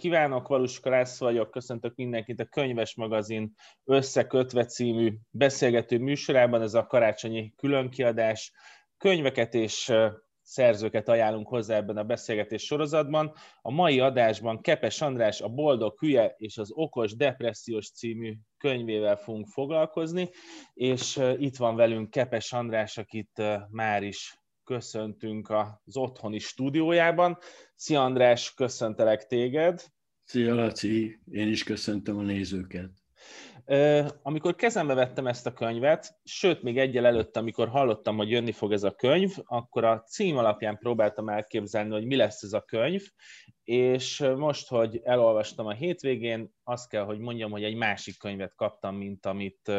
kívánok, Valuska László vagyok, köszöntök mindenkit a Könyves Magazin Összekötve című beszélgető műsorában, ez a karácsonyi különkiadás. Könyveket és szerzőket ajánlunk hozzá ebben a beszélgetés sorozatban. A mai adásban Kepes András a Boldog Hülye és az Okos Depressziós című könyvével fogunk foglalkozni, és itt van velünk Kepes András, akit már is köszöntünk az otthoni stúdiójában. Szia András, köszöntelek téged. Szia Laci, én is köszöntöm a nézőket. Amikor kezembe vettem ezt a könyvet, sőt, még egyel előtt, amikor hallottam, hogy jönni fog ez a könyv, akkor a cím alapján próbáltam elképzelni, hogy mi lesz ez a könyv, és most, hogy elolvastam a hétvégén, azt kell, hogy mondjam, hogy egy másik könyvet kaptam, mint amit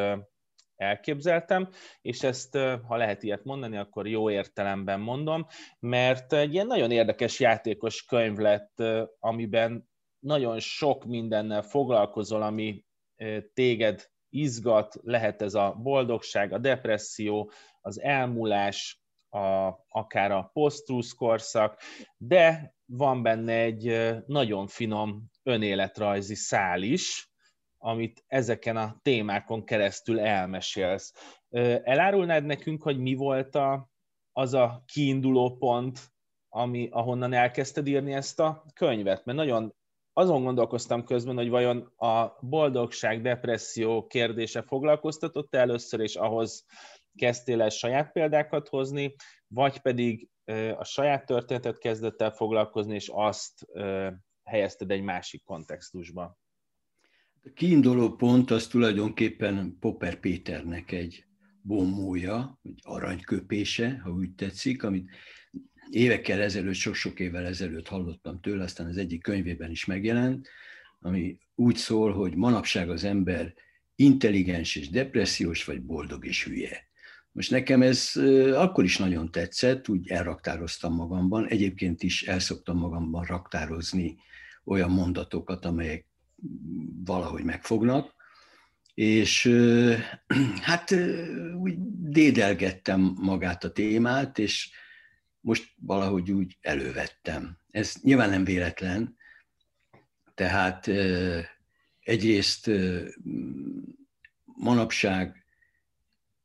elképzeltem, és ezt, ha lehet ilyet mondani, akkor jó értelemben mondom, mert egy ilyen nagyon érdekes játékos könyv lett, amiben nagyon sok mindennel foglalkozol, ami téged izgat, lehet ez a boldogság, a depresszió, az elmúlás, a, akár a posztrusz korszak, de van benne egy nagyon finom önéletrajzi szál is, amit ezeken a témákon keresztül elmesélsz. Elárulnád nekünk, hogy mi volt a, az a kiinduló pont, ami, ahonnan elkezdted írni ezt a könyvet? Mert nagyon azon gondolkoztam közben, hogy vajon a boldogság, depresszió kérdése foglalkoztatott először, és ahhoz kezdtél el saját példákat hozni, vagy pedig a saját történetet kezdett el foglalkozni, és azt helyezted egy másik kontextusba? Kiinduló pont az tulajdonképpen Popper Péternek egy bombója, egy aranyköpése, ha úgy tetszik, amit évekkel ezelőtt, sok-sok évvel ezelőtt hallottam tőle, aztán az egyik könyvében is megjelent, ami úgy szól, hogy manapság az ember intelligens és depressziós, vagy boldog és hülye. Most nekem ez akkor is nagyon tetszett, úgy elraktároztam magamban, egyébként is elszoktam magamban raktározni olyan mondatokat, amelyek valahogy megfognak, és hát úgy dédelgettem magát a témát, és most valahogy úgy elővettem. Ez nyilván nem véletlen, tehát egyrészt manapság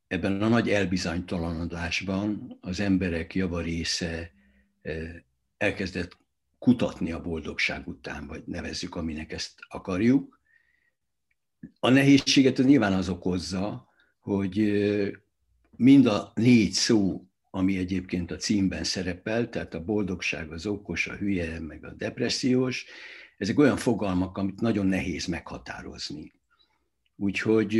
ebben a nagy elbizonytalanodásban az emberek javarésze elkezdett kutatni a boldogság után, vagy nevezzük, aminek ezt akarjuk. A nehézséget nyilván az okozza, hogy mind a négy szó, ami egyébként a címben szerepel, tehát a boldogság, az okos, a hülye, meg a depressziós, ezek olyan fogalmak, amit nagyon nehéz meghatározni. Úgyhogy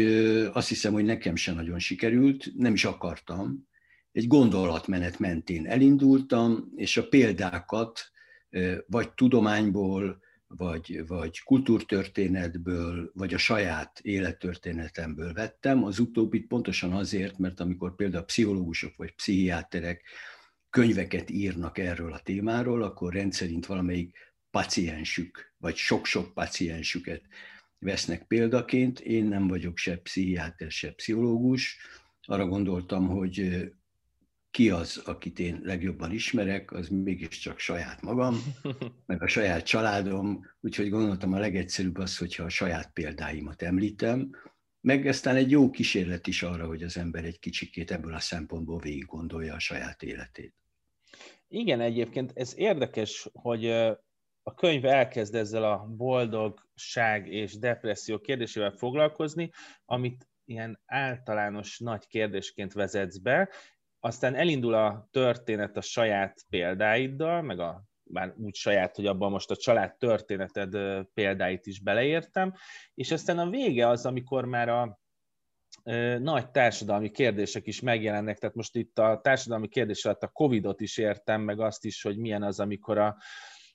azt hiszem, hogy nekem sem nagyon sikerült, nem is akartam. Egy gondolatmenet mentén elindultam, és a példákat vagy tudományból, vagy, vagy kultúrtörténetből, vagy a saját élettörténetemből vettem. Az utóbbit pontosan azért, mert amikor például pszichológusok vagy pszichiáterek könyveket írnak erről a témáról, akkor rendszerint valamelyik paciensük, vagy sok-sok paciensüket vesznek példaként. Én nem vagyok se pszichiáter, se pszichológus. Arra gondoltam, hogy ki az, akit én legjobban ismerek, az mégiscsak saját magam, meg a saját családom, úgyhogy gondoltam a legegyszerűbb az, hogyha a saját példáimat említem, meg aztán egy jó kísérlet is arra, hogy az ember egy kicsikét ebből a szempontból végig gondolja a saját életét. Igen, egyébként ez érdekes, hogy a könyv elkezd ezzel a boldogság és depresszió kérdésével foglalkozni, amit ilyen általános nagy kérdésként vezetsz be, aztán elindul a történet a saját példáiddal, meg a bár úgy saját, hogy abban most a család történeted példáit is beleértem, és aztán a vége az, amikor már a nagy társadalmi kérdések is megjelennek, tehát most itt a társadalmi kérdés alatt a Covid-ot is értem, meg azt is, hogy milyen az, amikor a,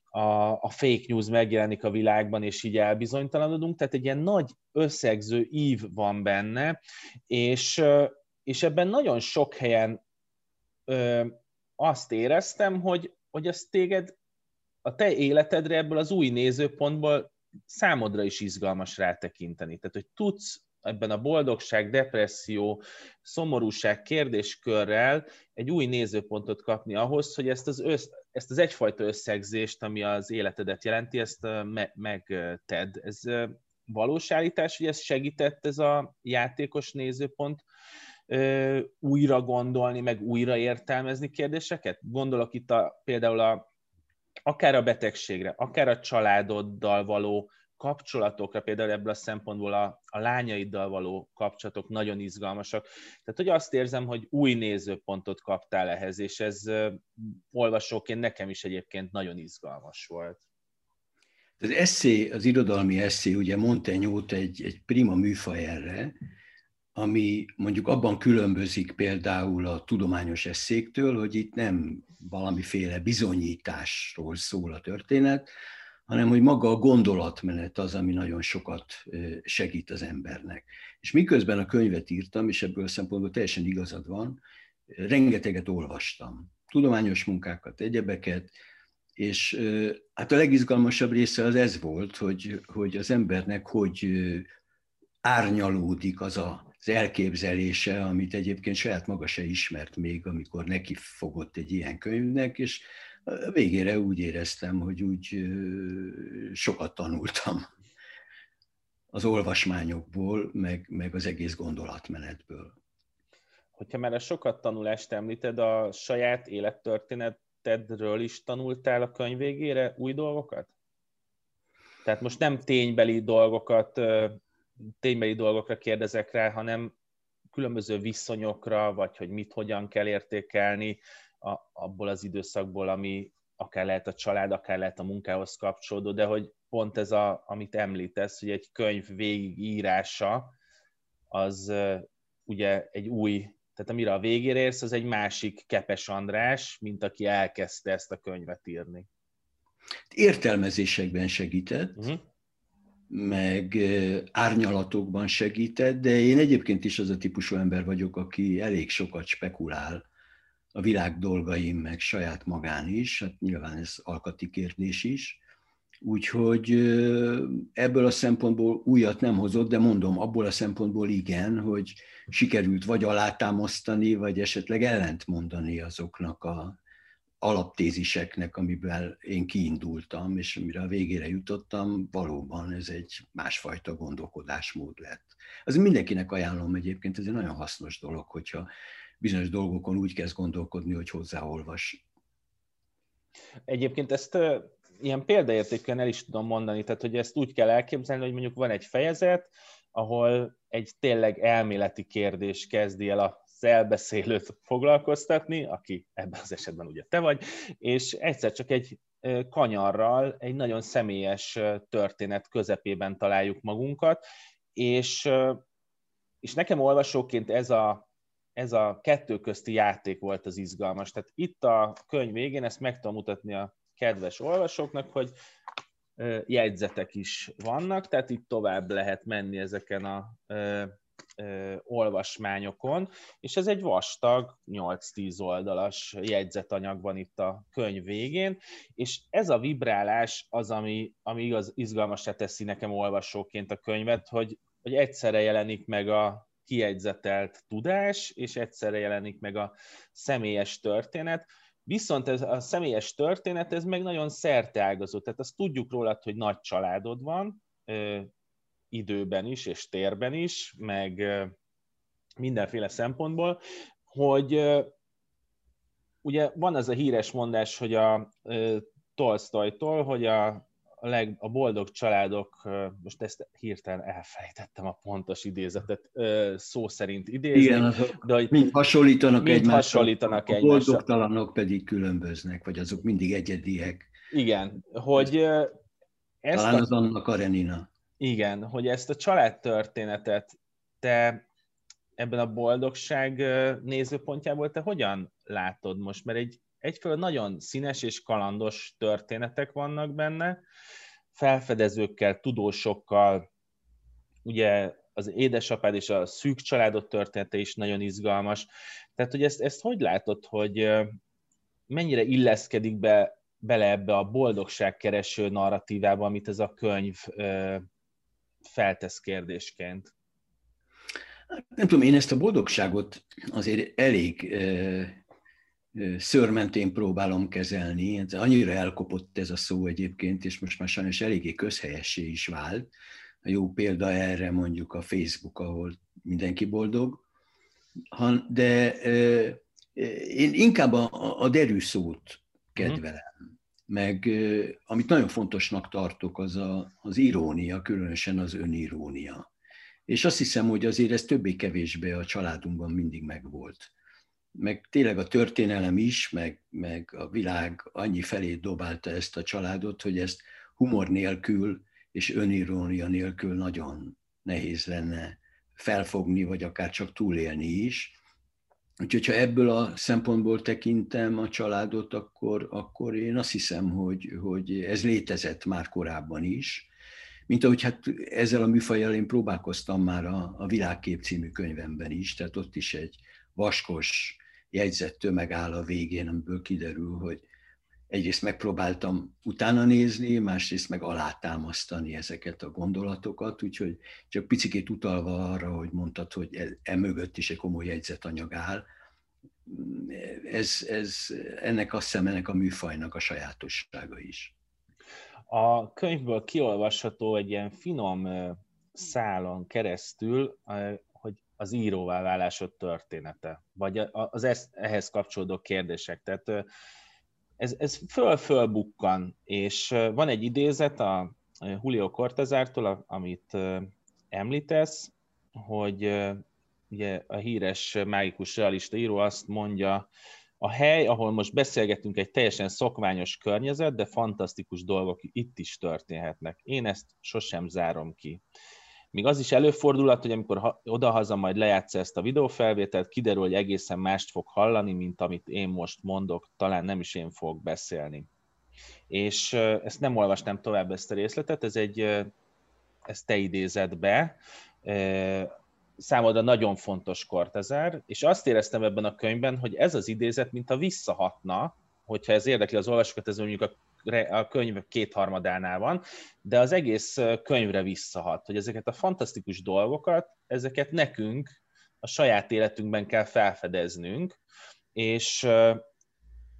a, a fake news megjelenik a világban, és így elbizonytalanodunk, tehát egy ilyen nagy összegző ív van benne, és, és ebben nagyon sok helyen ö, azt éreztem, hogy, hogy az téged a te életedre ebből az új nézőpontból számodra is izgalmas rátekinteni. Tehát, hogy tudsz ebben a boldogság, depresszió, szomorúság kérdéskörrel egy új nézőpontot kapni ahhoz, hogy ezt az, össz, ezt az egyfajta összegzést, ami az életedet jelenti, ezt me- megted. Ez valós állítás, hogy ez segített ez a játékos nézőpont újra gondolni, meg újra értelmezni kérdéseket? Gondolok itt a, például a, akár a betegségre, akár a családoddal való kapcsolatokra, például ebből a szempontból a, a lányaiddal való kapcsolatok nagyon izgalmasak. Tehát, hogy azt érzem, hogy új nézőpontot kaptál ehhez, és ez olvasóként nekem is egyébként nagyon izgalmas volt. Az eszé, az irodalmi eszé, ugye Montaigne egy, egy prima műfaj erre, ami mondjuk abban különbözik például a tudományos eszéktől, hogy itt nem valamiféle bizonyításról szól a történet, hanem hogy maga a gondolatmenet az, ami nagyon sokat segít az embernek. És miközben a könyvet írtam, és ebből a szempontból teljesen igazad van, rengeteget olvastam. Tudományos munkákat, egyebeket, és hát a legizgalmasabb része az ez volt, hogy, hogy az embernek hogy árnyalódik az a, az elképzelése, amit egyébként saját maga se ismert még, amikor neki fogott egy ilyen könyvnek, és végére úgy éreztem, hogy úgy sokat tanultam az olvasmányokból, meg, meg az egész gondolatmenetből. Hogyha már a sokat tanulást említed, a saját élettörténetedről is tanultál a könyv végére új dolgokat? Tehát most nem ténybeli dolgokat, ténybeli dolgokra kérdezek rá, hanem különböző viszonyokra, vagy hogy mit hogyan kell értékelni, a, abból az időszakból, ami akár lehet a család, akár lehet a munkához kapcsolódó, de hogy pont ez, a, amit említesz, hogy egy könyv végigírása, az ugye egy új, tehát amire a végére érsz, az egy másik Kepes András, mint aki elkezdte ezt a könyvet írni. Értelmezésekben segített, uh-huh. Meg árnyalatokban segített, de én egyébként is az a típusú ember vagyok, aki elég sokat spekulál a világ dolgaim, meg saját magán is, hát nyilván ez alkati kérdés is. Úgyhogy ebből a szempontból újat nem hozott, de mondom, abból a szempontból igen, hogy sikerült vagy alátámasztani, vagy esetleg ellent mondani azoknak a alaptéziseknek, amivel én kiindultam, és amire a végére jutottam, valóban ez egy másfajta gondolkodásmód lett. Az mindenkinek ajánlom egyébként, ez egy nagyon hasznos dolog, hogyha bizonyos dolgokon úgy kezd gondolkodni, hogy hozzáolvas. Egyébként ezt ilyen példaértékűen el is tudom mondani, tehát hogy ezt úgy kell elképzelni, hogy mondjuk van egy fejezet, ahol egy tényleg elméleti kérdés kezdi el a elbeszélőt foglalkoztatni, aki ebben az esetben ugye te vagy, és egyszer csak egy kanyarral, egy nagyon személyes történet közepében találjuk magunkat, és, és nekem olvasóként ez a ez a kettő közti játék volt az izgalmas. Tehát itt a könyv végén ezt meg tudom mutatni a kedves olvasóknak, hogy jegyzetek is vannak, tehát itt tovább lehet menni ezeken a olvasmányokon, és ez egy vastag, 8-10 oldalas jegyzetanyag van itt a könyv végén, és ez a vibrálás az, ami, ami igaz, izgalmasra teszi nekem olvasóként a könyvet, hogy, hogy egyszerre jelenik meg a kiegyzetelt tudás, és egyszerre jelenik meg a személyes történet. Viszont ez a személyes történet, ez meg nagyon szerteágazó. Tehát azt tudjuk rólad, hogy nagy családod van, időben is, és térben is, meg mindenféle szempontból, hogy ugye van az a híres mondás, hogy a Tolstoytól, hogy a a, leg, a boldog családok, most ezt hirtelen elfelejtettem a pontos idézetet, szó szerint idézni. Igen, azok de hogy mind hasonlítanak mind egymással, hasonlítanak a egymással. boldogtalanok pedig különböznek, vagy azok mindig egyediek. Igen, hogy ezt Talán az a, Anna Karenina. Igen, hogy ezt a családtörténetet te ebben a boldogság nézőpontjából te hogyan látod most? Mert egy egyfelől nagyon színes és kalandos történetek vannak benne, felfedezőkkel, tudósokkal, ugye az édesapád és a szűk családot története is nagyon izgalmas. Tehát, hogy ezt, ezt hogy látod, hogy mennyire illeszkedik be bele ebbe a boldogságkereső narratívába, amit ez a könyv feltesz kérdésként? Nem tudom, én ezt a boldogságot azért elég szörmentén próbálom kezelni. Annyira elkopott ez a szó egyébként, és most már sajnos eléggé közhelyessé is vált. A jó példa erre mondjuk a Facebook, ahol mindenki boldog. De én inkább a, a derű szót kedvelem. Meg amit nagyon fontosnak tartok, az a, az irónia, különösen az önirónia. És azt hiszem, hogy azért ez többé-kevésbé a családunkban mindig megvolt meg tényleg a történelem is, meg, meg a világ annyi felé dobálta ezt a családot, hogy ezt humor nélkül és önirónia nélkül nagyon nehéz lenne felfogni, vagy akár csak túlélni is. Úgyhogy ha ebből a szempontból tekintem a családot, akkor, akkor én azt hiszem, hogy, hogy ez létezett már korábban is. Mint ahogy hát ezzel a műfajjal én próbálkoztam már a, a Világkép című könyvemben is, tehát ott is egy vaskos, jegyzett tömeg áll a végén, amiből kiderül, hogy egyrészt megpróbáltam utána nézni, másrészt meg alátámasztani ezeket a gondolatokat, úgyhogy csak picikét utalva arra, hogy mondtad, hogy e, e mögött is egy komoly jegyzetanyag áll, ez, ez ennek azt hiszem ennek a műfajnak a sajátossága is. A könyvből kiolvasható egy ilyen finom szálon keresztül az íróvá válásod története, vagy az ehhez kapcsolódó kérdések. Tehát ez, ez föl-fölbukkan, és van egy idézet a Julio Cortezártól, amit említesz, hogy ugye a híres mágikus realista író azt mondja, a hely, ahol most beszélgetünk, egy teljesen szokványos környezet, de fantasztikus dolgok itt is történhetnek. Én ezt sosem zárom ki. Még az is előfordulhat, hogy amikor odahaza majd lejátsza ezt a videófelvételt, kiderül, hogy egészen mást fog hallani, mint amit én most mondok, talán nem is én fogok beszélni. És ezt nem olvastam tovább ezt a részletet, ez egy, ezt te idézed be, számodra nagyon fontos Kortezár, és azt éreztem ebben a könyvben, hogy ez az idézet, mint a visszahatna, hogyha ez érdekli az olvasókat, ez mondjuk a a könyv kétharmadánál van, de az egész könyvre visszahat, hogy ezeket a fantasztikus dolgokat, ezeket nekünk a saját életünkben kell felfedeznünk, és,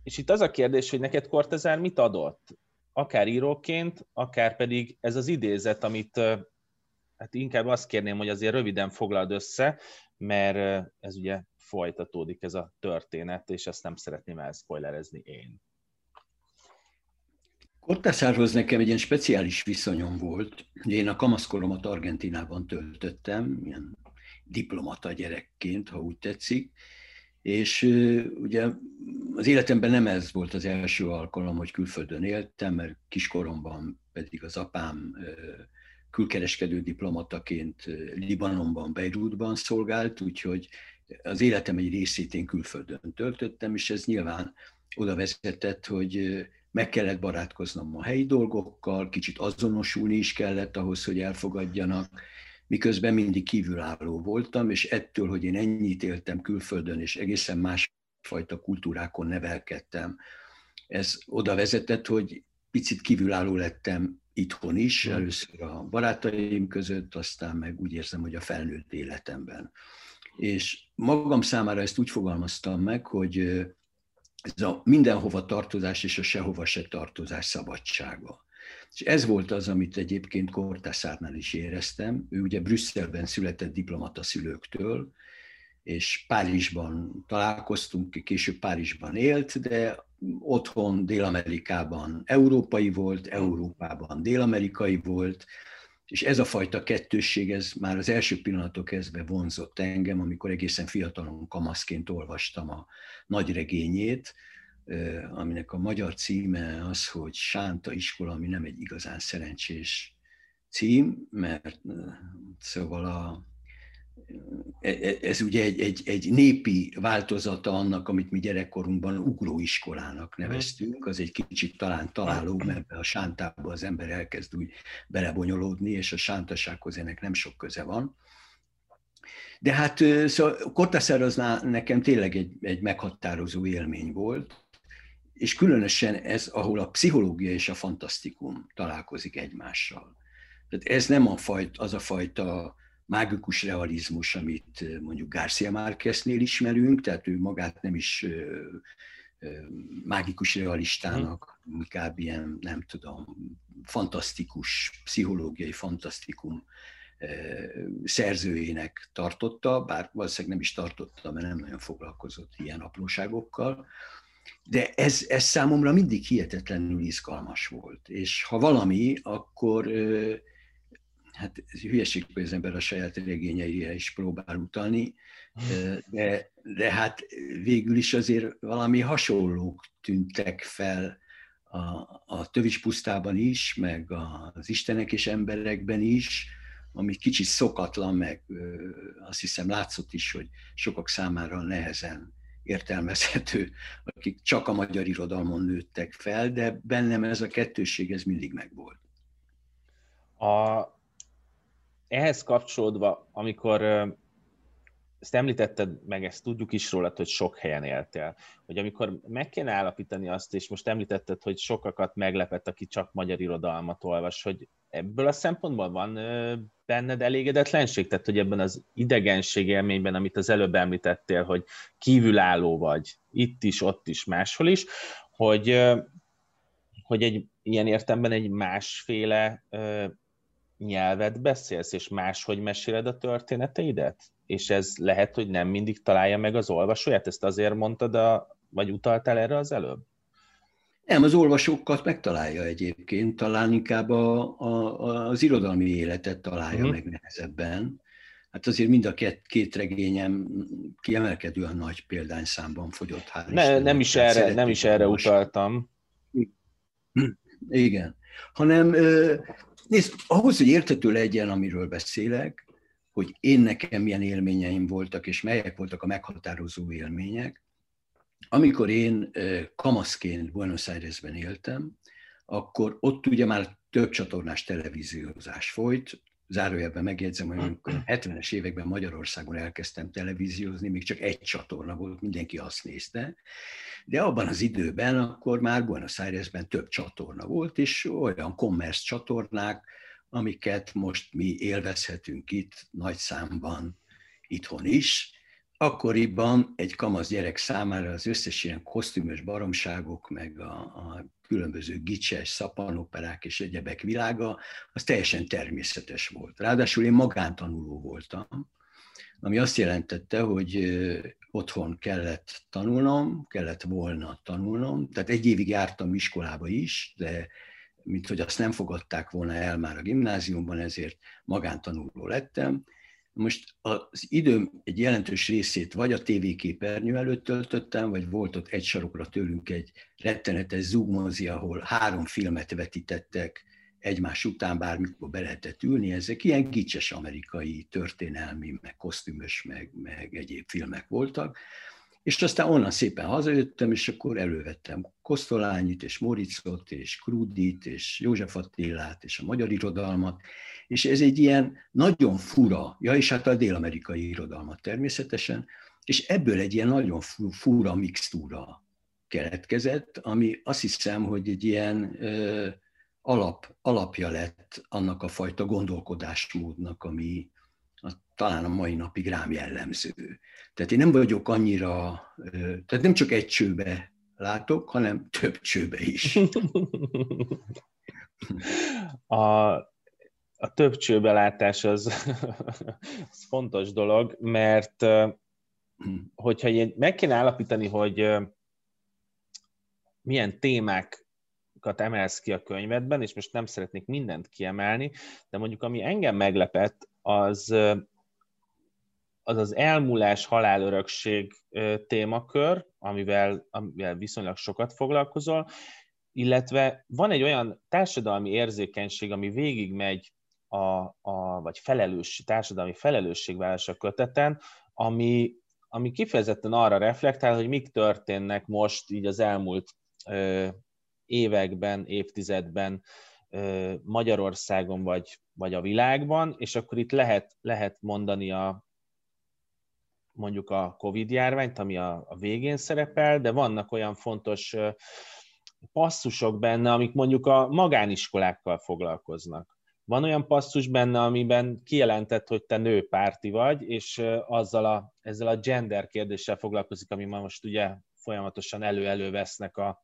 és itt az a kérdés, hogy neked Kortezár mit adott? Akár íróként, akár pedig ez az idézet, amit hát inkább azt kérném, hogy azért röviden foglald össze, mert ez ugye folytatódik ez a történet, és ezt nem szeretném elszpoilerezni én. Cortázárhoz nekem egy ilyen speciális viszonyom volt. Én a kamaszkoromat Argentinában töltöttem, ilyen diplomata gyerekként, ha úgy tetszik, és ugye az életemben nem ez volt az első alkalom, hogy külföldön éltem, mert kiskoromban pedig az apám külkereskedő diplomataként Libanonban, Beirutban szolgált, úgyhogy az életem egy részét én külföldön töltöttem, és ez nyilván oda vezetett, hogy meg kellett barátkoznom a helyi dolgokkal, kicsit azonosulni is kellett ahhoz, hogy elfogadjanak, miközben mindig kívülálló voltam, és ettől, hogy én ennyit éltem külföldön, és egészen másfajta kultúrákon nevelkedtem, ez oda vezetett, hogy picit kívülálló lettem itthon is, hmm. először a barátaim között, aztán meg úgy érzem, hogy a felnőtt életemben. És magam számára ezt úgy fogalmaztam meg, hogy ez a mindenhova tartozás és a sehova se tartozás szabadsága. És ez volt az, amit egyébként Kortászárnál is éreztem. Ő ugye Brüsszelben született diplomata szülőktől, és Párizsban találkoztunk, később Párizsban élt, de otthon Dél-Amerikában európai volt, Európában dél-amerikai volt, és ez a fajta kettősség, ez már az első pillanatok kezdve vonzott engem, amikor egészen fiatalon kamaszként olvastam a nagy regényét, aminek a magyar címe az, hogy Sánta iskola, ami nem egy igazán szerencsés cím, mert szóval a, ez ugye egy, egy, egy népi változata annak, amit mi gyerekkorunkban ugróiskolának mhm. neveztünk, az egy kicsit talán találó, mert a sántába az ember elkezd úgy belebonyolódni, és a sántasághoz ennek nem sok köze van. De hát szóval Cortázar az nekem tényleg egy, egy meghatározó élmény volt, és különösen ez, ahol a pszichológia és a fantasztikum találkozik egymással. Tehát ez nem a fajt, az a fajta mágikus realizmus, amit mondjuk Garcia Márqueznél ismerünk, tehát ő magát nem is mágikus realistának, inkább ilyen, nem tudom, fantasztikus, pszichológiai fantasztikum szerzőjének tartotta, bár valószínűleg nem is tartotta, mert nem nagyon foglalkozott ilyen apróságokkal, de ez, ez számomra mindig hihetetlenül izgalmas volt. És ha valami, akkor hát hülyeség, hogy az ember a saját regényeire is próbál utalni, de, de hát végül is azért valami hasonlók tűntek fel a, a tövis pusztában is, meg az istenek és emberekben is, ami kicsit szokatlan, meg azt hiszem látszott is, hogy sokak számára nehezen értelmezhető, akik csak a magyar irodalmon nőttek fel, de bennem ez a kettőség, ez mindig megvolt. A, ehhez kapcsolódva, amikor ezt említetted, meg ezt tudjuk is róla, hogy sok helyen éltél, hogy amikor meg kéne állapítani azt, és most említetted, hogy sokakat meglepett, aki csak magyar irodalmat olvas, hogy ebből a szempontból van benned elégedetlenség? Tehát, hogy ebben az idegenség élményben, amit az előbb említettél, hogy kívülálló vagy, itt is, ott is, máshol is, hogy, hogy egy ilyen értemben egy másféle nyelvet beszélsz, és máshogy meséled a történeteidet? És ez lehet, hogy nem mindig találja meg az olvasóját? Ezt azért mondtad, a, vagy utaltál erre az előbb? Nem, az olvasókat megtalálja egyébként, talán inkább a, a, az irodalmi életet találja uh-huh. meg nehezebben. Hát azért mind a két, két regényem kiemelkedően nagy példányszámban fogyott. Hál ne, nem, is erre, nem is erre utaltam. Igen. Hanem nézd, ahhoz, hogy értető legyen, amiről beszélek, hogy én nekem milyen élményeim voltak, és melyek voltak a meghatározó élmények, amikor én kamaszként Buenos Airesben éltem, akkor ott ugye már több csatornás televíziózás folyt, zárójelben megjegyzem, hogy amikor 70-es években Magyarországon elkezdtem televíziózni, még csak egy csatorna volt, mindenki azt nézte, de abban az időben akkor már Buenos Airesben több csatorna volt, és olyan commerce csatornák, amiket most mi élvezhetünk itt nagy számban itthon is, akkoriban egy kamasz gyerek számára az összes ilyen kosztümös baromságok, meg a, a különböző gicses, szappanoperák és egyebek világa, az teljesen természetes volt. Ráadásul én magántanuló voltam, ami azt jelentette, hogy otthon kellett tanulnom, kellett volna tanulnom, tehát egy évig jártam iskolába is, de mint hogy azt nem fogadták volna el már a gimnáziumban, ezért magántanuló lettem, most az időm egy jelentős részét vagy a tévéképernyő előtt töltöttem, vagy volt ott egy sarokra tőlünk egy rettenetes zoommozi, ahol három filmet vetítettek egymás után, bármikor be lehetett ülni. Ezek ilyen gicses amerikai történelmi, meg kosztümös, meg, meg egyéb filmek voltak. És aztán onnan szépen hazajöttem, és akkor elővettem Kosztolányit, és Moricot, és Krudit, és József Attilát, és a magyar irodalmat, és ez egy ilyen nagyon fura, ja, és hát a dél-amerikai irodalmat természetesen, és ebből egy ilyen nagyon fura mixtúra keletkezett, ami azt hiszem, hogy egy ilyen ö, alap, alapja lett annak a fajta gondolkodásmódnak, ami a, talán a mai napig rám jellemző. Tehát én nem vagyok annyira, ö, tehát nem csak egy csőbe látok, hanem több csőbe is. A, a több csőbelátás az, az fontos dolog, mert hogyha ilyen, meg kéne állapítani, hogy milyen témákat emelsz ki a könyvedben, és most nem szeretnék mindent kiemelni, de mondjuk ami engem meglepett, az az, az elmúlás halálörökség témakör, amivel, amivel viszonylag sokat foglalkozol, illetve van egy olyan társadalmi érzékenység, ami végigmegy a, a, vagy felelős, társadalmi felelősségvállás a köteten, ami, ami kifejezetten arra reflektál, hogy mik történnek most így az elmúlt ö, években, évtizedben ö, Magyarországon vagy, vagy a világban, és akkor itt lehet, lehet mondani a, mondjuk a Covid járványt, ami a, a végén szerepel, de vannak olyan fontos passzusok benne, amik mondjuk a magániskolákkal foglalkoznak van olyan passzus benne, amiben kijelentett, hogy te nőpárti vagy, és azzal a, ezzel a gender kérdéssel foglalkozik, ami ma most ugye folyamatosan elő-elő vesznek a,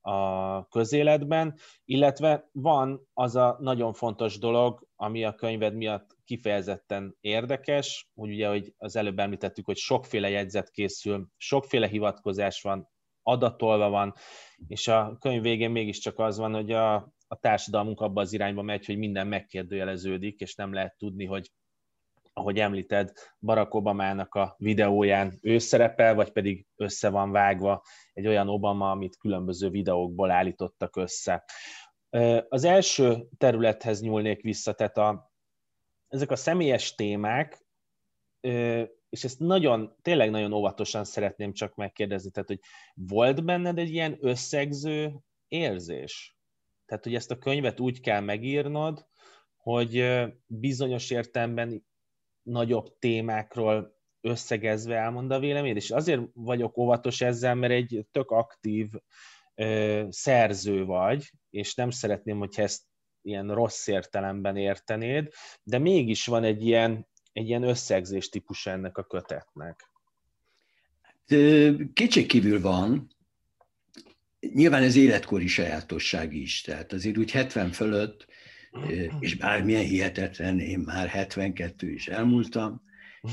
a közéletben, illetve van az a nagyon fontos dolog, ami a könyved miatt kifejezetten érdekes, hogy ugye, hogy az előbb említettük, hogy sokféle jegyzet készül, sokféle hivatkozás van, adatolva van, és a könyv végén mégiscsak az van, hogy a, a társadalmunk abba az irányba megy, hogy minden megkérdőjeleződik, és nem lehet tudni, hogy ahogy említed, Barack Obamának a videóján ő szerepel, vagy pedig össze van vágva egy olyan Obama, amit különböző videókból állítottak össze. Az első területhez nyúlnék vissza, tehát a, ezek a személyes témák, és ezt nagyon, tényleg nagyon óvatosan szeretném csak megkérdezni, tehát, hogy volt benned egy ilyen összegző érzés? Tehát, hogy ezt a könyvet úgy kell megírnod, hogy bizonyos értelemben nagyobb témákról összegezve elmond a véleményed, és azért vagyok óvatos ezzel, mert egy tök aktív ö, szerző vagy, és nem szeretném, hogyha ezt ilyen rossz értelemben értenéd, de mégis van egy ilyen, egy ilyen összegzés típus ennek a kötetnek. kívül van, nyilván ez életkori sajátosság is, tehát azért úgy 70 fölött és bármilyen hihetetlen, én már 72 is elmúltam,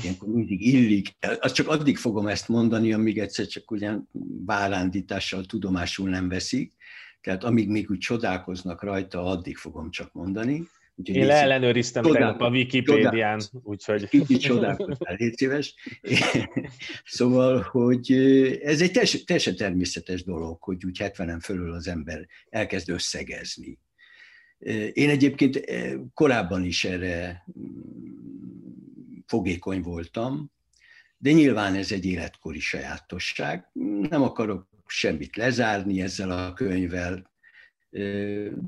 ilyenkor mindig illik, azt csak addig fogom ezt mondani, amíg egyszer csak ugyan várándítással tudomásul nem veszik, tehát amíg még úgy csodálkoznak rajta, addig fogom csak mondani. Úgyhogy Én ellenőriztem tegnap a Wikipédián, úgyhogy... Kicsit csodálkoztál, légy szíves. Szóval, hogy ez egy teljesen természetes dolog, hogy úgy 70-en fölül az ember elkezd összegezni én egyébként korábban is erre mm, fogékony voltam, de nyilván ez egy életkori sajátosság. Nem akarok semmit lezárni ezzel a könyvvel,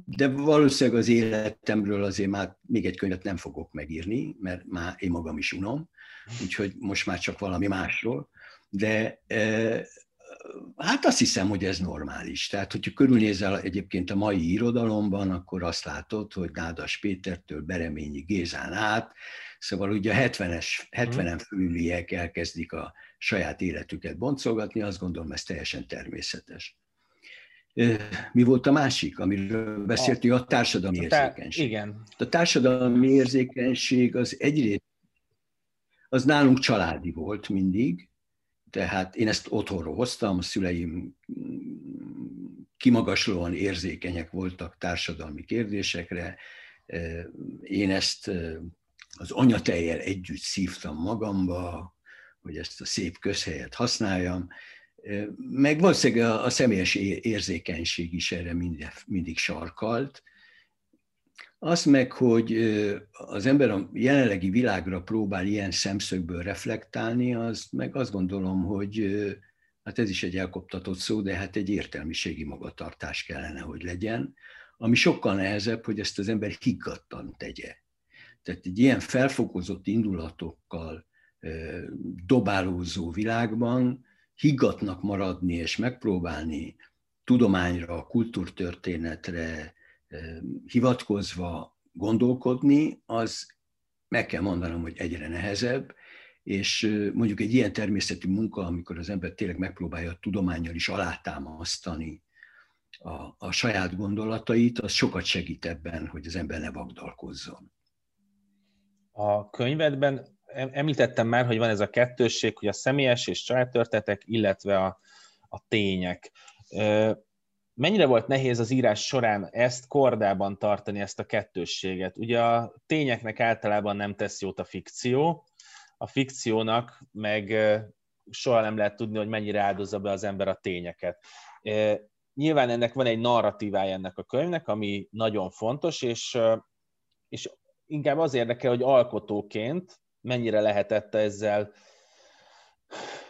de valószínűleg az életemről azért már még egy könyvet nem fogok megírni, mert már én magam is unom, úgyhogy most már csak valami másról. De Hát azt hiszem, hogy ez normális. Tehát, hogyha körülnézel egyébként a mai irodalomban, akkor azt látod, hogy Nádas Pétertől Bereményi Gézán át, szóval ugye a 70-es, 70-en fölüliek elkezdik a saját életüket boncolgatni, azt gondolom, ez teljesen természetes. Mi volt a másik, amiről beszéltünk? A társadalmi érzékenység. Igen. A társadalmi érzékenység az egyrészt, az nálunk családi volt mindig, tehát én ezt otthonról hoztam, a szüleim kimagaslóan érzékenyek voltak társadalmi kérdésekre. Én ezt az anyatejjel együtt szívtam magamba, hogy ezt a szép közhelyet használjam. Meg valószínűleg a személyes érzékenység is erre mindig, mindig sarkalt, az meg, hogy az ember a jelenlegi világra próbál ilyen szemszögből reflektálni, az meg azt gondolom, hogy hát ez is egy elkoptatott szó, de hát egy értelmiségi magatartás kellene, hogy legyen, ami sokkal nehezebb, hogy ezt az ember higgadtan tegye. Tehát egy ilyen felfokozott indulatokkal dobálózó világban higgatnak maradni és megpróbálni tudományra, kultúrtörténetre, hivatkozva gondolkodni, az meg kell mondanom, hogy egyre nehezebb, és mondjuk egy ilyen természetű munka, amikor az ember tényleg megpróbálja a tudományjal is alátámasztani a, a saját gondolatait, az sokat segít ebben, hogy az ember ne vagdalkozzon. A könyvedben említettem már, hogy van ez a kettősség, hogy a személyes és családtörtetek, illetve a, a tények mennyire volt nehéz az írás során ezt kordában tartani, ezt a kettősséget? Ugye a tényeknek általában nem tesz jót a fikció, a fikciónak meg soha nem lehet tudni, hogy mennyire áldozza be az ember a tényeket. Nyilván ennek van egy narratívája ennek a könyvnek, ami nagyon fontos, és, és inkább az érdekel, hogy alkotóként mennyire lehetett ezzel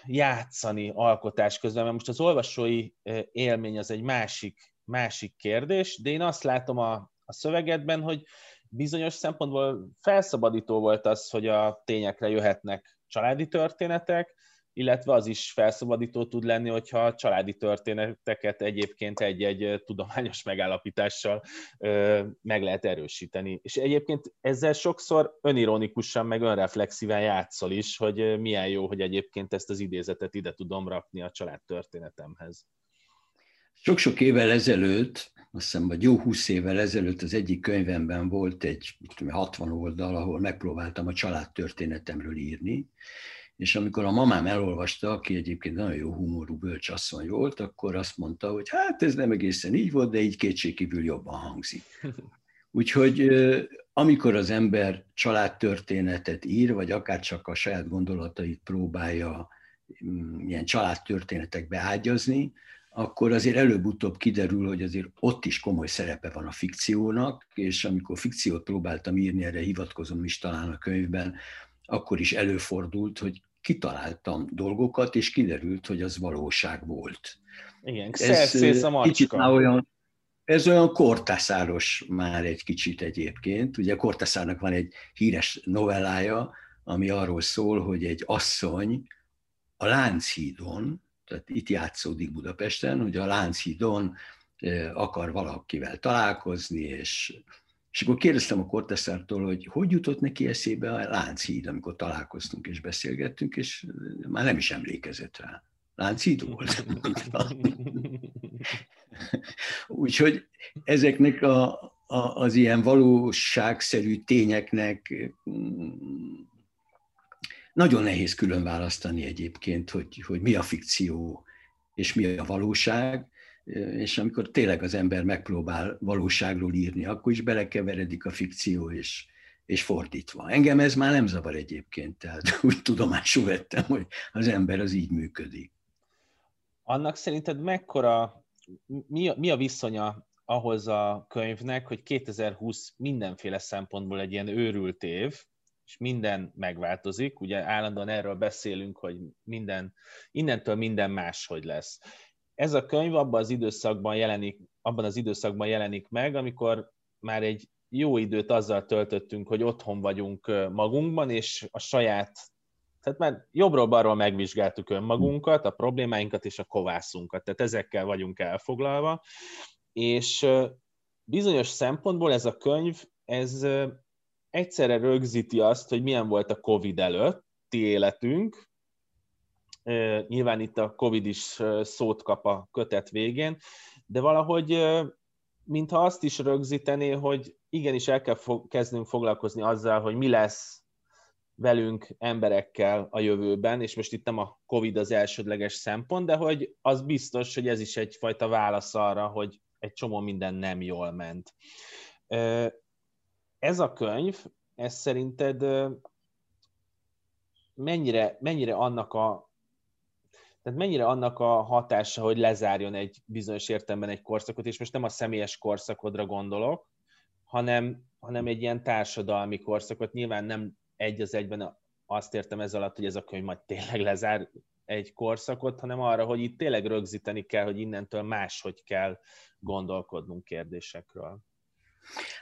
játszani alkotás közben, mert most az olvasói élmény az egy másik, másik kérdés, de én azt látom a, a szövegedben, hogy bizonyos szempontból felszabadító volt az, hogy a tényekre jöhetnek családi történetek, illetve az is felszabadító tud lenni, hogyha a családi történeteket egyébként egy-egy tudományos megállapítással meg lehet erősíteni. És egyébként ezzel sokszor önironikusan, meg önreflexíven játszol is, hogy milyen jó, hogy egyébként ezt az idézetet ide tudom rakni a család történetemhez. Sok-sok évvel ezelőtt, azt hiszem, vagy jó húsz évvel ezelőtt az egyik könyvemben volt egy tudom, 60 oldal, ahol megpróbáltam a családtörténetemről írni, és amikor a mamám elolvasta, aki egyébként nagyon jó humorú bölcsasszony volt, akkor azt mondta, hogy hát ez nem egészen így volt, de így kétségkívül jobban hangzik. Úgyhogy amikor az ember családtörténetet ír, vagy akár csak a saját gondolatait próbálja mm, ilyen családtörténetekbe ágyazni, akkor azért előbb-utóbb kiderül, hogy azért ott is komoly szerepe van a fikciónak, és amikor fikciót próbáltam írni, erre hivatkozom is talán a könyvben, akkor is előfordult, hogy kitaláltam dolgokat, és kiderült, hogy az valóság volt. Igen, ez a már olyan, ez olyan kortászáros már egy kicsit egyébként. Ugye Kortászárnak van egy híres novellája, ami arról szól, hogy egy asszony a Lánchídon, tehát itt játszódik Budapesten, hogy a Lánchídon akar valakivel találkozni, és, és akkor kérdeztem a Korteszártól, hogy hogy jutott neki eszébe a Lánchíd, amikor találkoztunk és beszélgettünk, és már nem is emlékezett rá. Lánchíd volt. Úgyhogy ezeknek a, a, az ilyen valóságszerű tényeknek nagyon nehéz külön választani egyébként, hogy, hogy mi a fikció és mi a valóság, és amikor tényleg az ember megpróbál valóságról írni, akkor is belekeveredik a fikció, és, és fordítva. Engem ez már nem zavar egyébként, tehát úgy tudomásul vettem, hogy az ember az így működik. Annak szerinted mekkora, mi a, mi a viszonya ahhoz a könyvnek, hogy 2020 mindenféle szempontból egy ilyen őrült év, és minden megváltozik. Ugye állandóan erről beszélünk, hogy minden, innentől minden máshogy lesz. Ez a könyv abban az időszakban jelenik, abban az időszakban jelenik meg, amikor már egy jó időt azzal töltöttünk, hogy otthon vagyunk magunkban, és a saját, tehát már jobbról-balról megvizsgáltuk önmagunkat, a problémáinkat és a kovászunkat, tehát ezekkel vagyunk elfoglalva, és bizonyos szempontból ez a könyv, ez egyszerre rögzíti azt, hogy milyen volt a COVID előtti életünk, nyilván itt a COVID is szót kap a kötet végén, de valahogy mintha azt is rögzítené, hogy igenis el kell fog, kezdnünk foglalkozni azzal, hogy mi lesz velünk, emberekkel a jövőben, és most itt nem a COVID az elsődleges szempont, de hogy az biztos, hogy ez is egyfajta válasz arra, hogy egy csomó minden nem jól ment. Ez a könyv, ez szerinted mennyire, mennyire annak a tehát mennyire annak a hatása, hogy lezárjon egy bizonyos értelemben egy korszakot, és most nem a személyes korszakodra gondolok, hanem, hanem egy ilyen társadalmi korszakot. Nyilván nem egy az egyben azt értem ez alatt, hogy ez a könyv majd tényleg lezár egy korszakot, hanem arra, hogy itt tényleg rögzíteni kell, hogy innentől máshogy kell gondolkodnunk kérdésekről.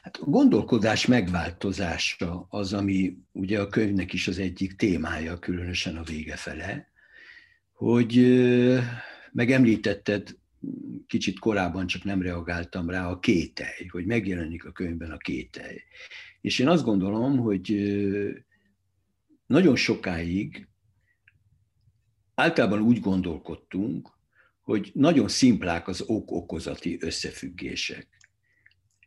Hát a gondolkodás megváltozása az, ami ugye a könyvnek is az egyik témája, különösen a vége fele, hogy megemlítetted, kicsit korábban csak nem reagáltam rá, a kételj, hogy megjelenik a könyvben a kételj. És én azt gondolom, hogy nagyon sokáig általában úgy gondolkodtunk, hogy nagyon szimplák az ok-okozati összefüggések.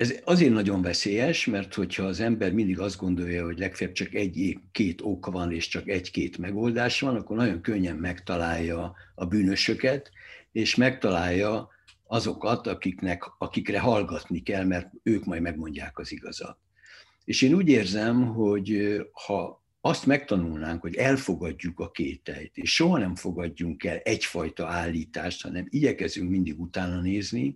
Ez azért nagyon veszélyes, mert hogyha az ember mindig azt gondolja, hogy legfeljebb csak egy-két ok van, és csak egy-két megoldás van, akkor nagyon könnyen megtalálja a bűnösöket, és megtalálja azokat, akiknek, akikre hallgatni kell, mert ők majd megmondják az igazat. És én úgy érzem, hogy ha azt megtanulnánk, hogy elfogadjuk a kételyt, és soha nem fogadjunk el egyfajta állítást, hanem igyekezünk mindig utána nézni,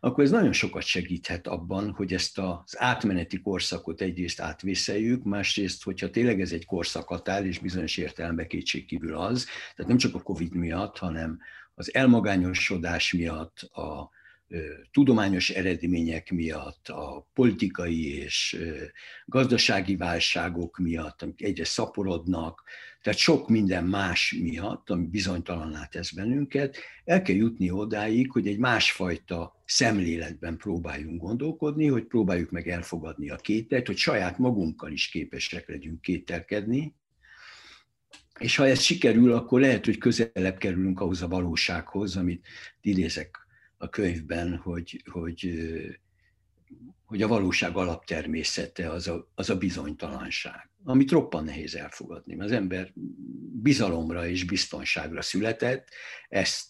akkor ez nagyon sokat segíthet abban, hogy ezt az átmeneti korszakot egyrészt átvészeljük, másrészt, hogyha tényleg ez egy korszakatár, és bizonyos értelemben kétségkívül az, tehát nem csak a Covid miatt, hanem az elmagányosodás miatt, a tudományos eredmények miatt, a politikai és gazdasági válságok miatt, amik egyre szaporodnak, tehát sok minden más miatt, ami bizonytalanná tesz bennünket, el kell jutni odáig, hogy egy másfajta szemléletben próbáljunk gondolkodni, hogy próbáljuk meg elfogadni a kételt, hogy saját magunkkal is képesek legyünk kételkedni, és ha ez sikerül, akkor lehet, hogy közelebb kerülünk ahhoz a valósághoz, amit idézek a könyvben, hogy, hogy, hogy a valóság alaptermészete az a, az a bizonytalanság, amit roppan nehéz elfogadni. Az ember bizalomra és biztonságra született, ezt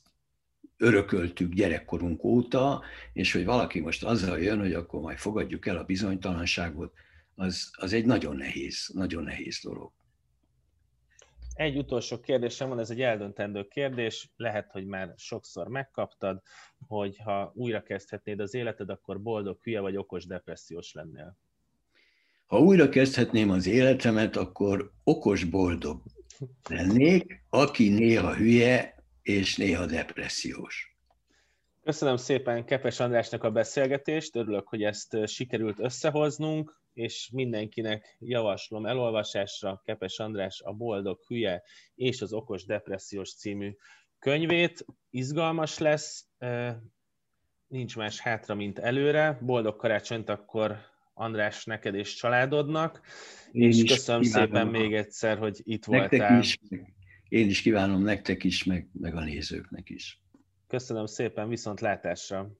örököltük gyerekkorunk óta, és hogy valaki most azzal jön, hogy akkor majd fogadjuk el a bizonytalanságot, az, az egy nagyon nehéz, nagyon nehéz dolog. Egy utolsó kérdésem van, ez egy eldöntendő kérdés, lehet, hogy már sokszor megkaptad, hogy ha újra kezdhetnéd az életed, akkor boldog, hülye vagy okos depressziós lennél. Ha újra kezdhetném az életemet, akkor okos, boldog lennék, aki néha hülye és néha depressziós. Köszönöm szépen Kepes Andrásnak a beszélgetést, örülök, hogy ezt sikerült összehoznunk és mindenkinek javaslom elolvasásra Kepes András a Boldog Hülye és az Okos Depressziós című könyvét. Izgalmas lesz, nincs más hátra, mint előre. Boldog karácsonyt akkor András neked és családodnak, én és köszönöm szépen még egyszer, hogy itt nektek voltál. Is, én is kívánom nektek is, meg, meg a nézőknek is. Köszönöm szépen, viszont látásra!